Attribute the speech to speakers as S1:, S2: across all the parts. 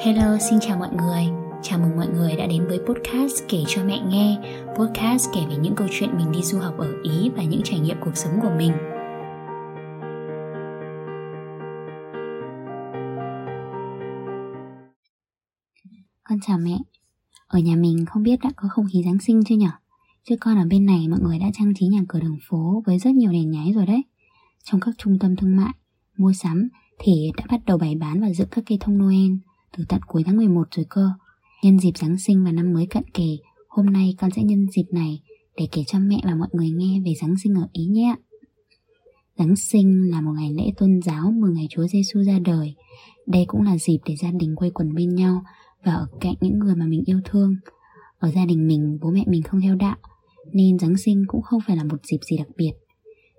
S1: Hello, xin chào mọi người. Chào mừng mọi người đã đến với podcast kể cho mẹ nghe. Podcast kể về những câu chuyện mình đi du học ở Ý và những trải nghiệm cuộc sống của mình.
S2: Con chào mẹ. Ở nhà mình không biết đã có không khí Giáng sinh chưa nhở? Chứ con ở bên này mọi người đã trang trí nhà cửa đường phố với rất nhiều đèn nháy rồi đấy. Trong các trung tâm thương mại, mua sắm thì đã bắt đầu bày bán và dựng các cây thông Noel từ tận cuối tháng 11 rồi cơ. Nhân dịp Giáng sinh và năm mới cận kề, hôm nay con sẽ nhân dịp này để kể cho mẹ và mọi người nghe về Giáng sinh ở Ý nhé. Giáng sinh là một ngày lễ tôn giáo mừng ngày Chúa Giêsu ra đời. Đây cũng là dịp để gia đình quây quần bên nhau và ở cạnh những người mà mình yêu thương. Ở gia đình mình, bố mẹ mình không theo đạo, nên Giáng sinh cũng không phải là một dịp gì đặc biệt.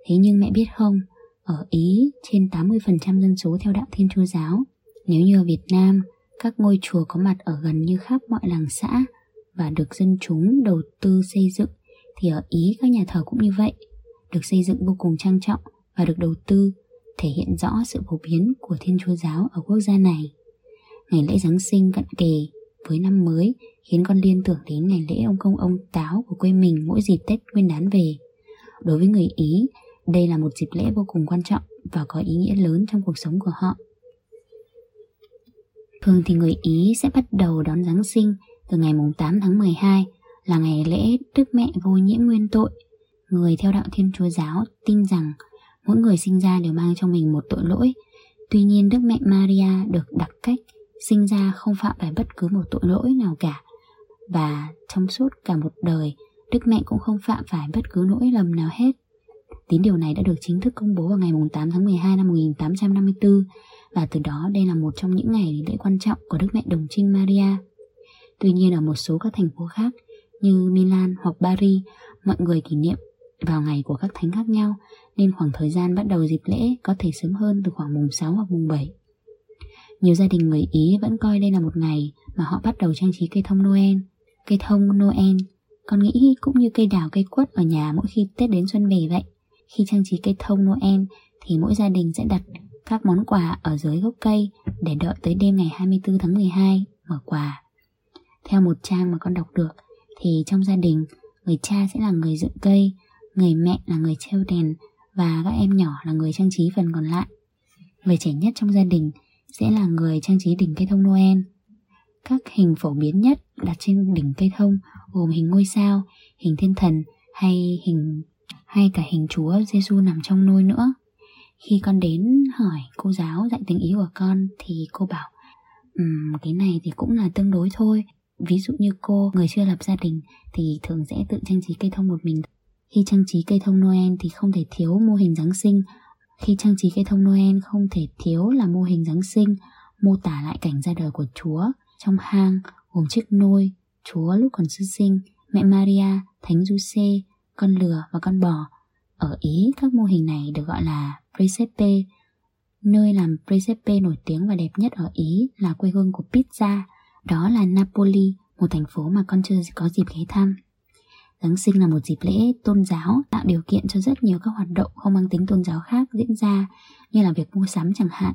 S2: Thế nhưng mẹ biết không, ở Ý trên 80% dân số theo đạo Thiên Chúa giáo. Nếu như ở Việt Nam, các ngôi chùa có mặt ở gần như khắp mọi làng xã và được dân chúng đầu tư xây dựng thì ở Ý các nhà thờ cũng như vậy, được xây dựng vô cùng trang trọng và được đầu tư thể hiện rõ sự phổ biến của Thiên Chúa giáo ở quốc gia này. Ngày lễ Giáng sinh cận kề với năm mới khiến con liên tưởng đến ngày lễ ông công ông táo của quê mình mỗi dịp Tết Nguyên đán về. Đối với người Ý, đây là một dịp lễ vô cùng quan trọng và có ý nghĩa lớn trong cuộc sống của họ. Thường thì người Ý sẽ bắt đầu đón Giáng sinh từ ngày 8 tháng 12 là ngày lễ Đức Mẹ vô nhiễm nguyên tội. Người theo đạo Thiên Chúa Giáo tin rằng mỗi người sinh ra đều mang trong mình một tội lỗi. Tuy nhiên Đức Mẹ Maria được đặc cách sinh ra không phạm phải bất cứ một tội lỗi nào cả. Và trong suốt cả một đời, Đức Mẹ cũng không phạm phải bất cứ lỗi lầm nào hết. Tín điều này đã được chính thức công bố vào ngày 8 tháng 12 năm 1854 và từ đó đây là một trong những ngày lễ quan trọng của Đức Mẹ Đồng Trinh Maria. Tuy nhiên ở một số các thành phố khác như Milan hoặc Paris, mọi người kỷ niệm vào ngày của các thánh khác nhau nên khoảng thời gian bắt đầu dịp lễ có thể sớm hơn từ khoảng mùng 6 hoặc mùng 7. Nhiều gia đình người Ý vẫn coi đây là một ngày mà họ bắt đầu trang trí cây thông Noel. Cây thông Noel, con nghĩ cũng như cây đào cây quất ở nhà mỗi khi Tết đến xuân về vậy. Khi trang trí cây thông Noel thì mỗi gia đình sẽ đặt các món quà ở dưới gốc cây để đợi tới đêm ngày 24 tháng 12 mở quà. Theo một trang mà con đọc được thì trong gia đình người cha sẽ là người dựng cây, người mẹ là người treo đèn và các em nhỏ là người trang trí phần còn lại. Người trẻ nhất trong gia đình sẽ là người trang trí đỉnh cây thông Noel. Các hình phổ biến nhất đặt trên đỉnh cây thông gồm hình ngôi sao, hình thiên thần hay hình hay cả hình Chúa Giêsu nằm trong nôi nữa. Khi con đến hỏi cô giáo dạy tiếng Ý của con thì cô bảo um, cái này thì cũng là tương đối thôi. Ví dụ như cô, người chưa lập gia đình thì thường sẽ tự trang trí cây thông một mình. Khi trang trí cây thông Noel thì không thể thiếu mô hình Giáng sinh. Khi trang trí cây thông Noel không thể thiếu là mô hình Giáng sinh, mô tả lại cảnh ra đời của Chúa trong hang gồm chiếc nôi, Chúa lúc còn sơ sinh, mẹ Maria, Thánh Giuse, con lừa và con bò. Ở Ý, các mô hình này được gọi là Presepe. Nơi làm Presepe nổi tiếng và đẹp nhất ở Ý là quê hương của pizza, đó là Napoli, một thành phố mà con chưa có dịp ghé thăm. Giáng sinh là một dịp lễ tôn giáo tạo điều kiện cho rất nhiều các hoạt động không mang tính tôn giáo khác diễn ra như là việc mua sắm chẳng hạn.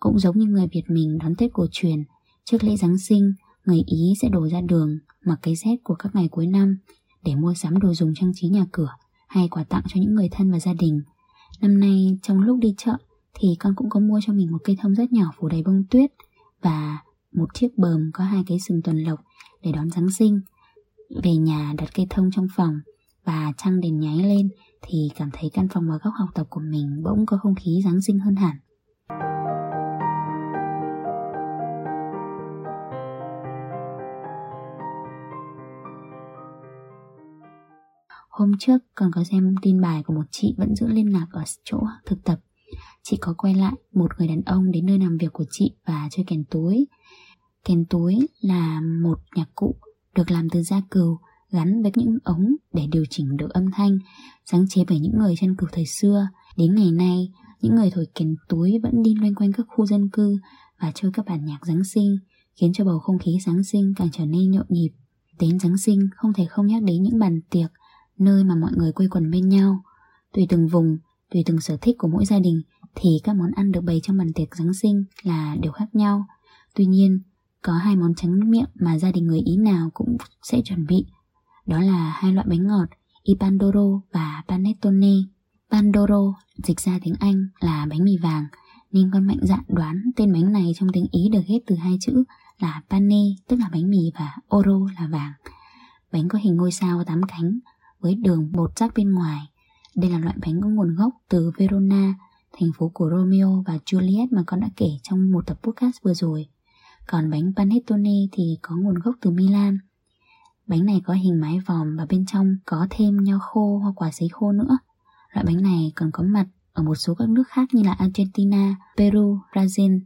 S2: Cũng giống như người Việt mình đón Tết cổ truyền, trước lễ Giáng sinh, người Ý sẽ đổ ra đường mặc cái rét của các ngày cuối năm để mua sắm đồ dùng trang trí nhà cửa hay quà tặng cho những người thân và gia đình. Năm nay, trong lúc đi chợ, thì con cũng có mua cho mình một cây thông rất nhỏ phủ đầy bông tuyết và một chiếc bờm có hai cái sừng tuần lộc để đón Giáng sinh. Về nhà đặt cây thông trong phòng và trăng đèn nháy lên thì cảm thấy căn phòng và góc học tập của mình bỗng có không khí Giáng sinh hơn hẳn. Hôm trước còn có xem tin bài của một chị vẫn giữ liên lạc ở chỗ thực tập. Chị có quay lại một người đàn ông đến nơi làm việc của chị và chơi kèn túi. Kèn túi là một nhạc cụ được làm từ da cừu gắn với những ống để điều chỉnh độ âm thanh, sáng chế bởi những người chân cừu thời xưa. Đến ngày nay, những người thổi kèn túi vẫn đi loanh quanh các khu dân cư và chơi các bản nhạc Giáng sinh, khiến cho bầu không khí Giáng sinh càng trở nên nhộn nhịp. Đến Giáng sinh không thể không nhắc đến những bàn tiệc nơi mà mọi người quây quần bên nhau. Tùy từng vùng, tùy từng sở thích của mỗi gia đình thì các món ăn được bày trong bàn tiệc Giáng sinh là đều khác nhau. Tuy nhiên, có hai món tránh miệng mà gia đình người Ý nào cũng sẽ chuẩn bị. Đó là hai loại bánh ngọt Ipandoro và Panettone. Pandoro dịch ra tiếng Anh là bánh mì vàng nên con mạnh dạn đoán tên bánh này trong tiếng Ý được ghép từ hai chữ là pane tức là bánh mì và oro là vàng. Bánh có hình ngôi sao tám cánh với đường bột rác bên ngoài. Đây là loại bánh có nguồn gốc từ Verona, thành phố của Romeo và Juliet mà con đã kể trong một tập podcast vừa rồi. Còn bánh panettone thì có nguồn gốc từ Milan. Bánh này có hình mái vòm và bên trong có thêm nho khô hoặc quả sấy khô nữa. Loại bánh này còn có mặt ở một số các nước khác như là Argentina, Peru, Brazil.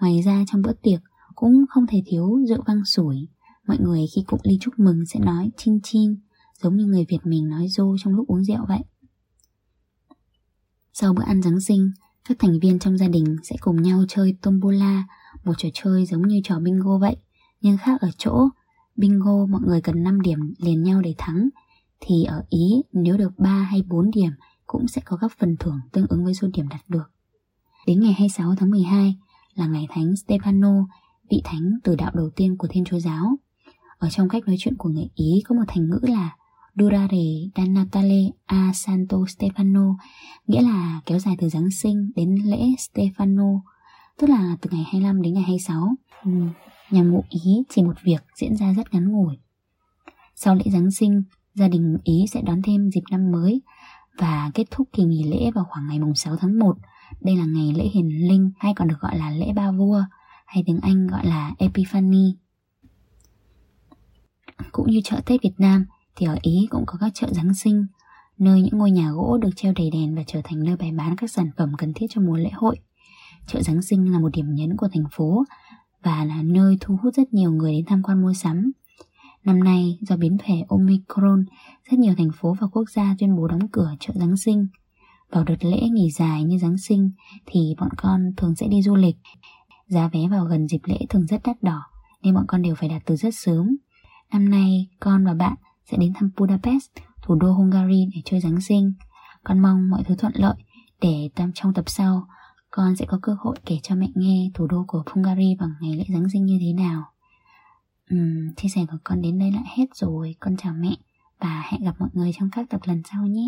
S2: Ngoài ra trong bữa tiệc cũng không thể thiếu rượu vang sủi. Mọi người khi cụng ly chúc mừng sẽ nói chin chin, giống như người Việt mình nói dô trong lúc uống rượu vậy. Sau bữa ăn Giáng sinh, các thành viên trong gia đình sẽ cùng nhau chơi tombola, một trò chơi giống như trò bingo vậy, nhưng khác ở chỗ bingo mọi người cần 5 điểm liền nhau để thắng, thì ở Ý nếu được 3 hay 4 điểm cũng sẽ có các phần thưởng tương ứng với số điểm đạt được. Đến ngày 26 tháng 12 là ngày thánh Stefano, vị thánh từ đạo đầu tiên của Thiên Chúa Giáo. Ở trong cách nói chuyện của người Ý có một thành ngữ là Durare da Natale a Santo Stefano, nghĩa là kéo dài từ Giáng sinh đến lễ Stefano, tức là từ ngày 25 đến ngày 26, ừ, nhằm ngụ ý chỉ một việc diễn ra rất ngắn ngủi. Sau lễ Giáng sinh, gia đình Ý sẽ đón thêm dịp năm mới và kết thúc kỳ nghỉ lễ vào khoảng ngày mùng 6 tháng 1. Đây là ngày lễ hiền linh hay còn được gọi là lễ ba vua hay tiếng Anh gọi là Epiphany. Cũng như chợ Tết Việt Nam thì ở Ý cũng có các chợ Giáng sinh, nơi những ngôi nhà gỗ được treo đầy đèn và trở thành nơi bày bán các sản phẩm cần thiết cho mùa lễ hội. Chợ Giáng sinh là một điểm nhấn của thành phố và là nơi thu hút rất nhiều người đến tham quan mua sắm. Năm nay, do biến thể Omicron, rất nhiều thành phố và quốc gia tuyên bố đóng cửa chợ Giáng sinh. Vào đợt lễ nghỉ dài như Giáng sinh thì bọn con thường sẽ đi du lịch. Giá vé vào gần dịp lễ thường rất đắt đỏ nên bọn con đều phải đặt từ rất sớm. Năm nay, con và bạn sẽ đến thăm Budapest, thủ đô Hungary để chơi Giáng sinh. Con mong mọi thứ thuận lợi để trong tập sau con sẽ có cơ hội kể cho mẹ nghe thủ đô của Hungary vào ngày lễ Giáng sinh như thế nào. Uhm, chia sẻ của con đến đây lại hết rồi Con chào mẹ Và hẹn gặp mọi người trong các tập lần sau nhé